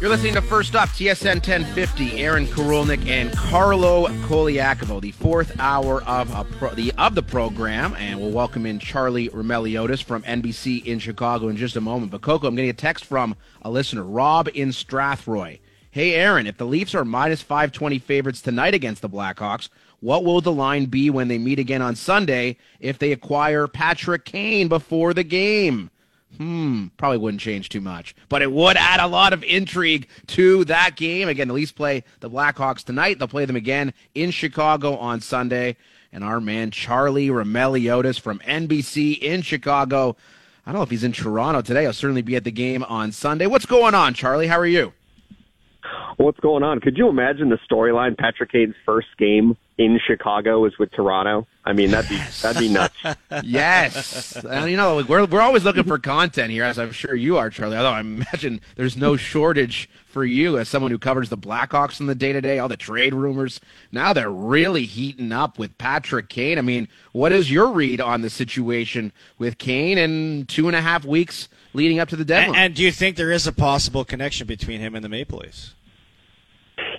You're listening to First Up, TSN 1050. Aaron Korolnik and Carlo Colaiacovo, the fourth hour of pro, the of the program, and we'll welcome in Charlie Roumeliotis from NBC in Chicago in just a moment. But Coco, I'm getting a text from a listener, Rob in Strathroy. Hey, Aaron, if the Leafs are minus 520 favorites tonight against the Blackhawks, what will the line be when they meet again on Sunday if they acquire Patrick Kane before the game? Hmm, probably wouldn't change too much, but it would add a lot of intrigue to that game. Again, the Leafs play the Blackhawks tonight. They'll play them again in Chicago on Sunday. And our man Charlie Roumeliotis from NBC in Chicago. I don't know if he's in Toronto today. He'll certainly be at the game on Sunday. What's going on, Charlie? How are you? What's going on? Could you imagine the storyline? Patrick Kane's first game in Chicago is with Toronto. I mean, that'd be that'd be nuts. yes, and you know we're we're always looking for content here, as I'm sure you are, Charlie. Although I imagine there's no shortage for you as someone who covers the Blackhawks in the day to day, all the trade rumors. Now they're really heating up with Patrick Kane. I mean, what is your read on the situation with Kane and two and a half weeks leading up to the deadline? And, and do you think there is a possible connection between him and the Maple Leafs?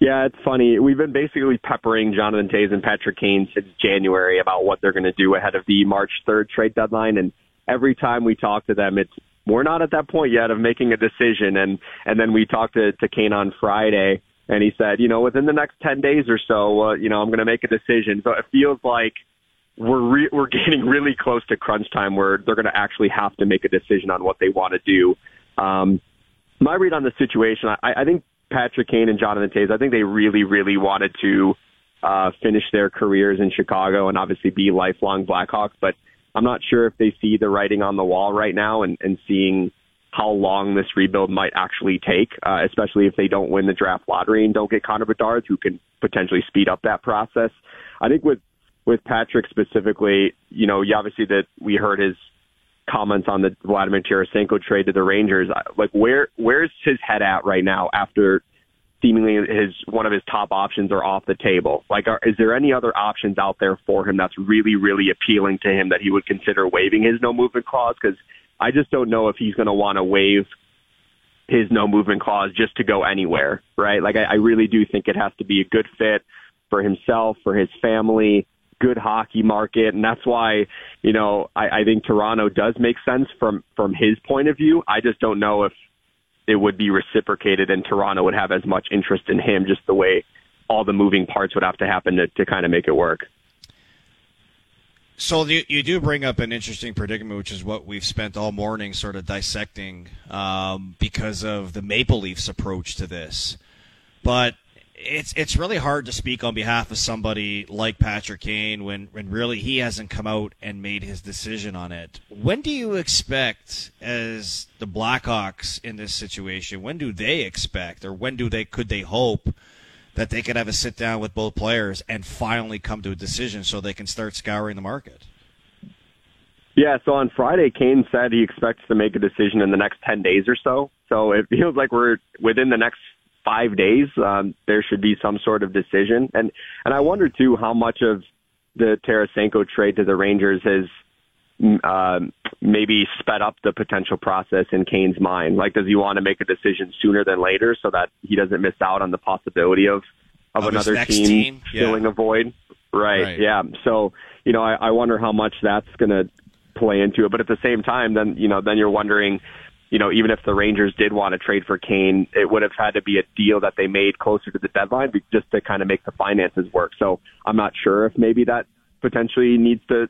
Yeah, it's funny. We've been basically peppering Jonathan Toews and Patrick Kane since January about what they're going to do ahead of the March 3rd trade deadline. And every time we talk to them, it's we're not at that point yet of making a decision. And and then we talked to, to Kane on Friday, and he said, you know, within the next 10 days or so, uh, you know, I'm going to make a decision. So it feels like we're re- we're getting really close to crunch time where they're going to actually have to make a decision on what they want to do. Um, my read on the situation, I, I think Patrick Kane and Jonathan Toews, I think they really, really wanted to uh, finish their careers in Chicago and obviously be lifelong Blackhawks. But I'm not sure if they see the writing on the wall right now and, and seeing how long this rebuild might actually take, uh, especially if they don't win the draft lottery and don't get Connor Bedard, who can potentially speed up that process. I think with with Patrick specifically, you know, you obviously that we heard his comments on the Vladimir Tarasenko trade to the Rangers. Like where where's his head at right now after seemingly his one of his top options are off the table? Like are, is there any other options out there for him that's really really appealing to him that he would consider waiving his no movement clause cuz I just don't know if he's going to want to waive his no movement clause just to go anywhere, right? Like I, I really do think it has to be a good fit for himself, for his family, good hockey market, and that's why you know I, I think Toronto does make sense from from his point of view. I just don't know if it would be reciprocated and Toronto would have as much interest in him, just the way all the moving parts would have to happen to, to kind of make it work. So you, you do bring up an interesting predicament, which is what we've spent all morning sort of dissecting um, because of the Maple Leafs approach to this. But it's it's really hard to speak on behalf of somebody like Patrick Kane when when really he hasn't come out and made his decision on it. When do you expect as the Blackhawks in this situation, when do they expect or when do they could they hope that they could have a sit down with both players and finally come to a decision so they can start scouring the market? Yeah, so on Friday, Kane said he expects to make a decision in the next 10 days or so. So it feels like we're within the next five days, um, there should be some sort of decision. And and I wonder too how much of the Tarasenko trade to the Rangers has uh, maybe sped up the potential process in Kane's mind. Like, does he want to make a decision sooner than later so that he doesn't miss out on the possibility of of, of another team, team yeah. filling a void? Right, right. Yeah. So you know, I, I wonder how much that's going to play into it. But at the same time, then you know, then you're wondering you know, even if the Rangers did want to trade for Kane, it would have had to be a deal that they made closer to the deadline just to kind of make the finances work. So I'm not sure if maybe that potentially needs to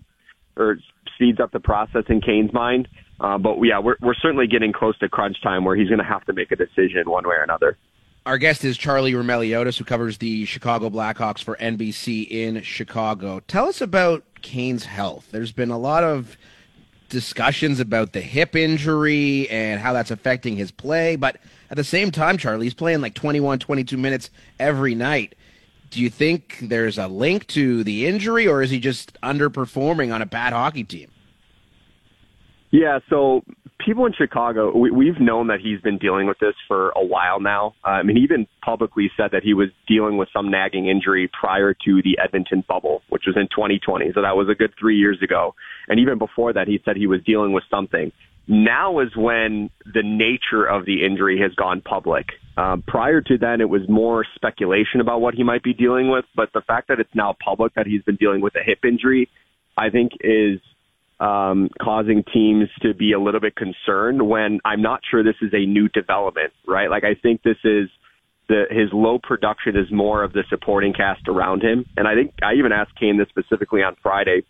or speeds up the process in Kane's mind. Uh, but yeah, we're we're certainly getting close to crunch time where he's going to have to make a decision one way or another. Our guest is Charlie Roumeliotis, who covers the Chicago Blackhawks for NBC in Chicago. Tell us about Kane's health. There's been a lot of discussions about the hip injury and how that's affecting his play. But at the same time, Charlie, he's playing like 21, 22 minutes every night. Do you think there's a link to the injury, or is he just underperforming on a bad hockey team? Yeah, so people in Chicago, we, we've known that he's been dealing with this for a while now. Uh, I mean, he even publicly said that he was dealing with some nagging injury prior to the Edmonton bubble, which was in 2020. So that was a good three years ago. And even before that, he said he was dealing with something. now is when the nature of the injury has gone public. Um, prior to then, it was more speculation about what he might be dealing with, but the fact that it's now public that he's been dealing with a hip injury, I think is um, causing teams to be a little bit concerned when I'm not sure this is a new development, right? Like I think this is the his low production is more of the supporting cast around him, and I think I even asked Kane this specifically on Friday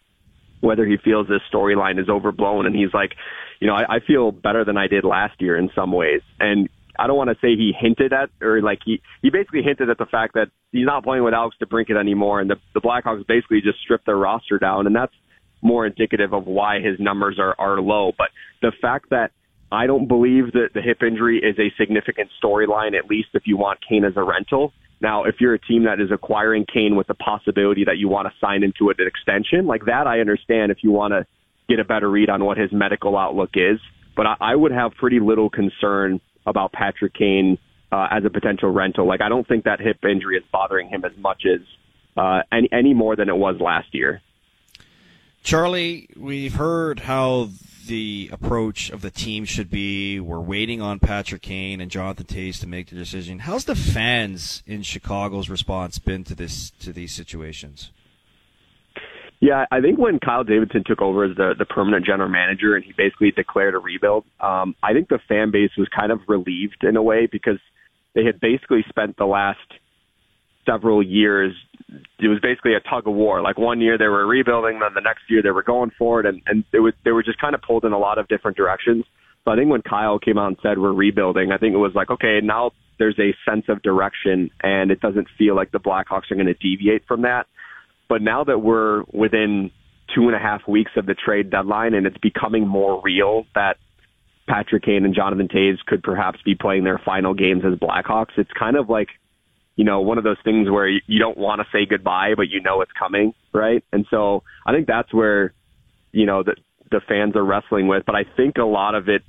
whether he feels this storyline is overblown, and he's like, you know, I, I feel better than I did last year in some ways, and I don't want to say he hinted at or like he he basically hinted at the fact that he's not playing with Alex DeBrincat anymore, and the the Blackhawks basically just stripped their roster down, and that's more indicative of why his numbers are are low. But the fact that I don't believe that the hip injury is a significant storyline, at least if you want Kane as a rental. Now, if you're a team that is acquiring Kane with the possibility that you want to sign into an extension, like that, I understand if you want to get a better read on what his medical outlook is. But I, I would have pretty little concern about Patrick Kane uh, as a potential rental. Like, I don't think that hip injury is bothering him as much as uh, any, any more than it was last year. Charlie, we've heard how the approach of the team should be. We're waiting on Patrick Kane and Jonathan Toews to make the decision. How's the fans in Chicago's response been to this to these situations? Yeah, I think when Kyle Davidson took over as the, the permanent general manager and he basically declared a rebuild, um, I think the fan base was kind of relieved in a way because they had basically spent the last several years it was basically a tug of war. Like one year they were rebuilding, then the next year they were going for it, and and it was they were just kind of pulled in a lot of different directions. So I think when Kyle came out and said we're rebuilding, I think it was like okay, now there's a sense of direction, and it doesn't feel like the Blackhawks are going to deviate from that. But now that we're within two and a half weeks of the trade deadline, and it's becoming more real that Patrick Kane and Jonathan Toews could perhaps be playing their final games as Blackhawks, it's kind of like you know, one of those things where you don't want to say goodbye, but you know it's coming, right? And so I think that's where, you know, the, the fans are wrestling with. But I think a lot of it,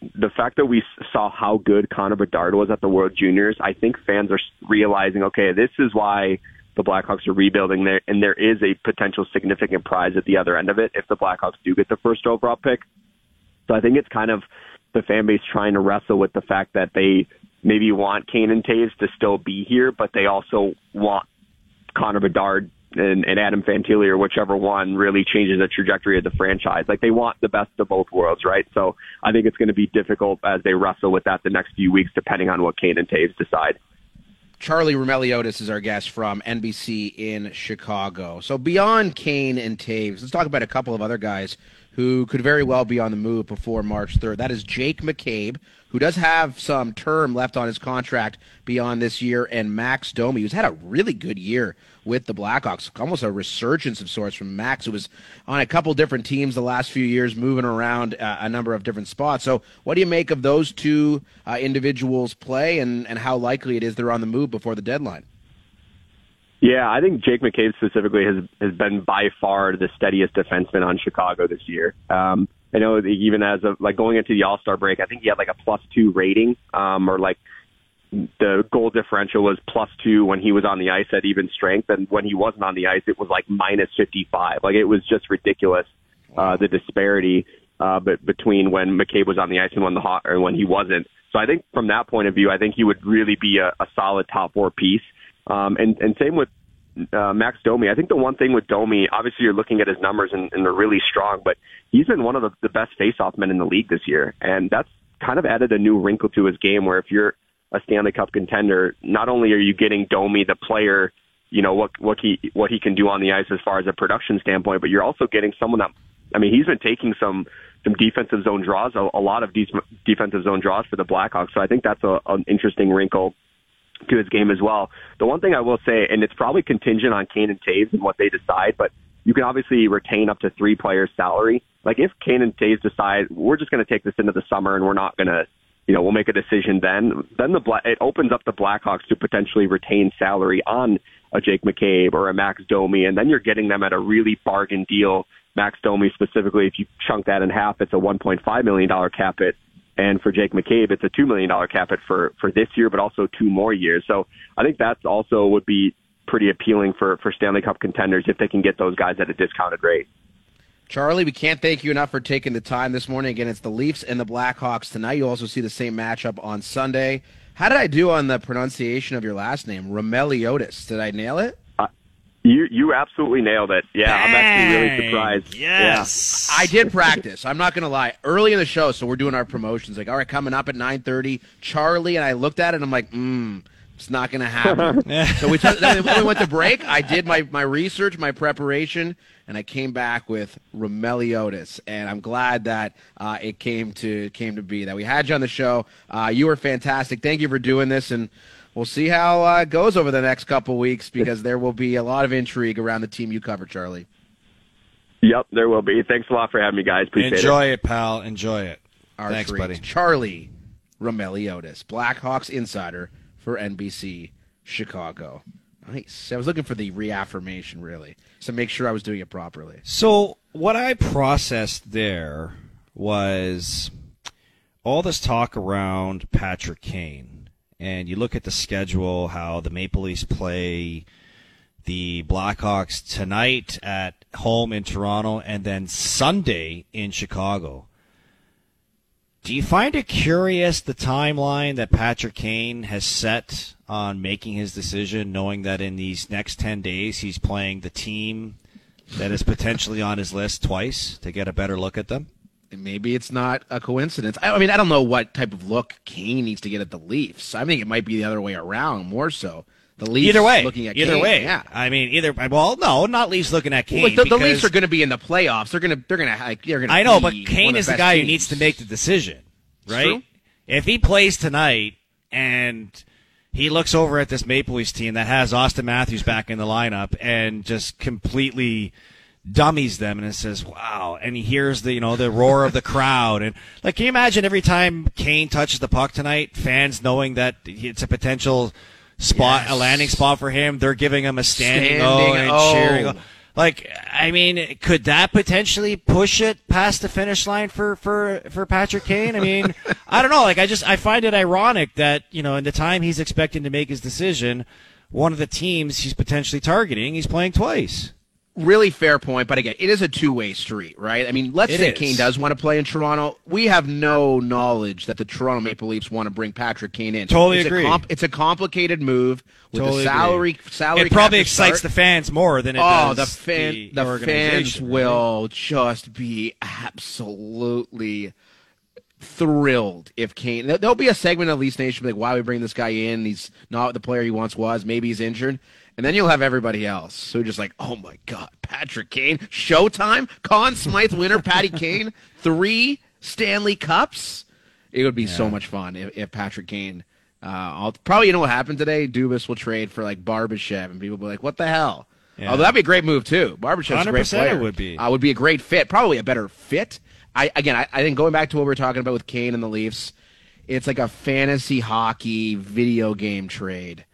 the fact that we saw how good Connor Bedard was at the World Juniors, I think fans are realizing, okay, this is why the Blackhawks are rebuilding there, and there is a potential significant prize at the other end of it if the Blackhawks do get the first overall pick. So I think it's kind of the fan base trying to wrestle with the fact that they maybe want Kane and Toews to still be here, but they also want Connor Bedard and, and Adam Fantilli or whichever one really changes the trajectory of the franchise. Like they want the best of both worlds, right? So I think it's going to be difficult as they wrestle with that the next few weeks, depending on what Kane and Toews decide. Charlie Roumeliotis is our guest from NBC in Chicago. So beyond Kane and Toews, let's talk about a couple of other guys who could very well be on the move before March 3rd. That is Jake McCabe, who does have some term left on his contract beyond this year, and Max Domi, who's had a really good year with the Blackhawks. Almost a resurgence of sorts from Max, who was on a couple different teams the last few years, moving around uh, a number of different spots. So, what do you make of those two uh, individuals' play, and, and how likely it is they're on the move before the deadline? Yeah, I think Jake McCabe specifically has has been by far the steadiest defenseman on Chicago this year. Um, I know even as of like going into the All Star break, I think he had like a plus two rating, um, or like the goal differential was plus two when he was on the ice at even strength, and when he wasn't on the ice, it was like minus fifty five. Like it was just ridiculous uh, the disparity uh, but between when McCabe was on the ice and when the hot or when he wasn't. So I think from that point of view, I think he would really be a, a solid top four piece. Um, and, and same with uh, Max Domi. I think the one thing with Domi, obviously you're looking at his numbers and, and they're really strong, but he's been one of the, the best face-off men in the league this year. And that's kind of added a new wrinkle to his game where if you're a Stanley Cup contender, not only are you getting Domi, the player, you know, what, what he, what he can do on the ice as far as a production standpoint, but you're also getting someone that, I mean, he's been taking some, some defensive zone draws, a, a lot of these defensive zone draws for the Blackhawks. So I think that's a, an interesting wrinkle to his game as well. The one thing I will say, and it's probably contingent on Kane and Toews and what they decide, but you can obviously retain up to three players' salary. Like if Kane and Toews decide we're just going to take this into the summer and we're not going to, you know, we'll make a decision then. Then the it opens up the Blackhawks to potentially retain salary on a Jake McCabe or a Max Domi, and then you're getting them at a really bargain deal. Max Domi specifically, if you chunk that in half, it's a 1.5 million dollar cap hit and for Jake McCabe, it's a $2 million cap it for, for this year, but also two more years. So I think that's also would be pretty appealing for, for Stanley Cup contenders if they can get those guys at a discounted rate. Charlie, we can't thank you enough for taking the time this morning. Again, it's the Leafs and the Blackhawks tonight. You also see the same matchup on Sunday. How did I do on the pronunciation of your last name, Roumeliotis? Did I nail it? You you absolutely nailed it. Yeah, Dang, I'm actually really surprised. Yes. I did practice. I'm not gonna lie. Early in the show, so we're doing our promotions. Like, all right, coming up at 9:30, Charlie, and I looked at it. and I'm like, mm, it's not gonna happen. so we took, then when we went to break. I did my my research, my preparation, and I came back with Roumeliotis, and I'm glad that uh, it came to came to be that we had you on the show. Uh, you were fantastic. Thank you for doing this, and we'll see how uh, it goes over the next couple weeks because there will be a lot of intrigue around the team you cover, Charlie. Yep, there will be. Thanks a lot for having me, guys. Appreciate Enjoy it. it, pal. Enjoy it. Our Thanks, treat. buddy. Charlie Roumeliotis, Blackhawks insider for NBC Chicago. Nice. I was looking for the reaffirmation, really, to make sure I was doing it properly. So what I processed there was all this talk around Patrick Kane, and you look at the schedule, how the Maple Leafs play the Blackhawks tonight at home in Toronto, and then Sunday in Chicago. Do you find it curious the timeline that Patrick Kane has set on making his decision, knowing that in these next 10 days he's playing the team that is potentially on his list twice to get a better look at them? Maybe it's not a coincidence. I, I mean, I don't know what type of look Kane needs to get at the Leafs. I think it might be the other way around, more so. The Leafs Either way, looking at either Kane, way. yeah. I mean, either well, no, not Leafs looking at Kane. Well, like the, the Leafs are going to be in the playoffs. They're going to they're going to like they're going to. I know, but Kane is the best guy who needs to make the decision, right? If he plays tonight and he looks over at this Maple Leafs team that has Auston Matthews back in the lineup and just completely dummies them and it says wow and he hears the you know the roar of the crowd and like can you imagine every time Kane touches the puck tonight fans knowing that it's a potential spot Yes. a landing spot for him they're giving him a standing, Standing O and O. cheering like I mean, could that potentially push it past the finish line for for for Patrick Kane? I mean, I don't know. Like I just I find it ironic that you know in the time he's expecting to make his decision, one of the teams he's potentially targeting, he's playing twice. Really fair point, but again, it is a two-way street, right? I mean, let's It say is. Kane does want to play in Toronto. We have no knowledge that the Toronto Maple Leafs want to bring Patrick Kane in. Totally it's agree. A comp- it's a complicated move with Totally the salary agree. salary. It probably excites the fans more than it Oh, does the fan, the, the, fans right? will just be absolutely thrilled if Kane. there- There'll be a segment of Leafs Nation like, "Why we bring this guy in? He's not the player he once was. Maybe he's injured." And then you'll have everybody else who just like, "Oh my God, Patrick Kane, Showtime, Conn Smythe winner, Patty Kane, three Stanley Cups." It would be so much fun if, if Patrick Kane. Uh, I'll probably you know what happened today. Dubas will trade for like Barbashev, and people will be like, "What the hell?" Yeah. Although that'd be a great move too. Barbashev's a great 100% player. would be. Uh, would be a great fit. Probably a better fit. I again, I, I think going back to what we were talking about with Kane and the Leafs, it's like a fantasy hockey video game trade.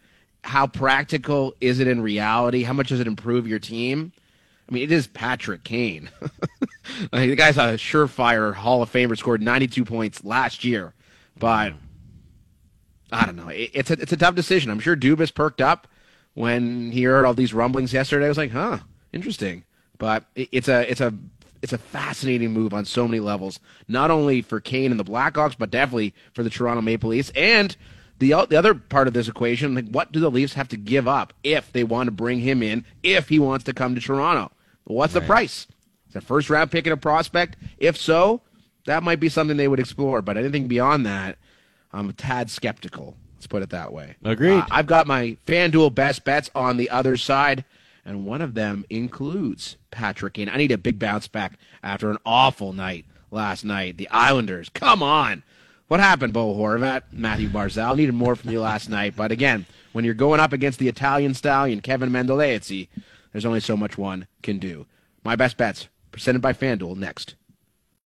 How practical is it in reality? How much does it improve your team? I mean, it is Patrick Kane. the guy's a surefire Hall of Famer. Scored 92 points last year, but I don't know. It, it's a it's a tough decision. I'm sure Dubas perked up when he heard all these rumblings yesterday. I was like, huh, interesting. But it, it's a it's a it's a fascinating move on so many levels. Not only for Kane and the Blackhawks, but definitely for the Toronto Maple Leafs and the the other part of this equation. Like, what do the Leafs have to give up if they want to bring him in? If he wants to come to Toronto, what's the price? Is a first round pick and a prospect? If so, that might be something they would explore. But anything beyond that, I'm a tad skeptical. Let's put it that way. Agreed. Uh, I've got my FanDuel best bets on the other side, and one of them includes Patrick Kane. I need a big bounce back after an awful night last night. The Islanders, come on. What happened, Bo Horvat, Mathew Barzal? Needed more from you last night. But again, when you're going up against the Italian stallion, Kevin Mandolese, there's only so much one can do. My best bets, presented by FanDuel, next.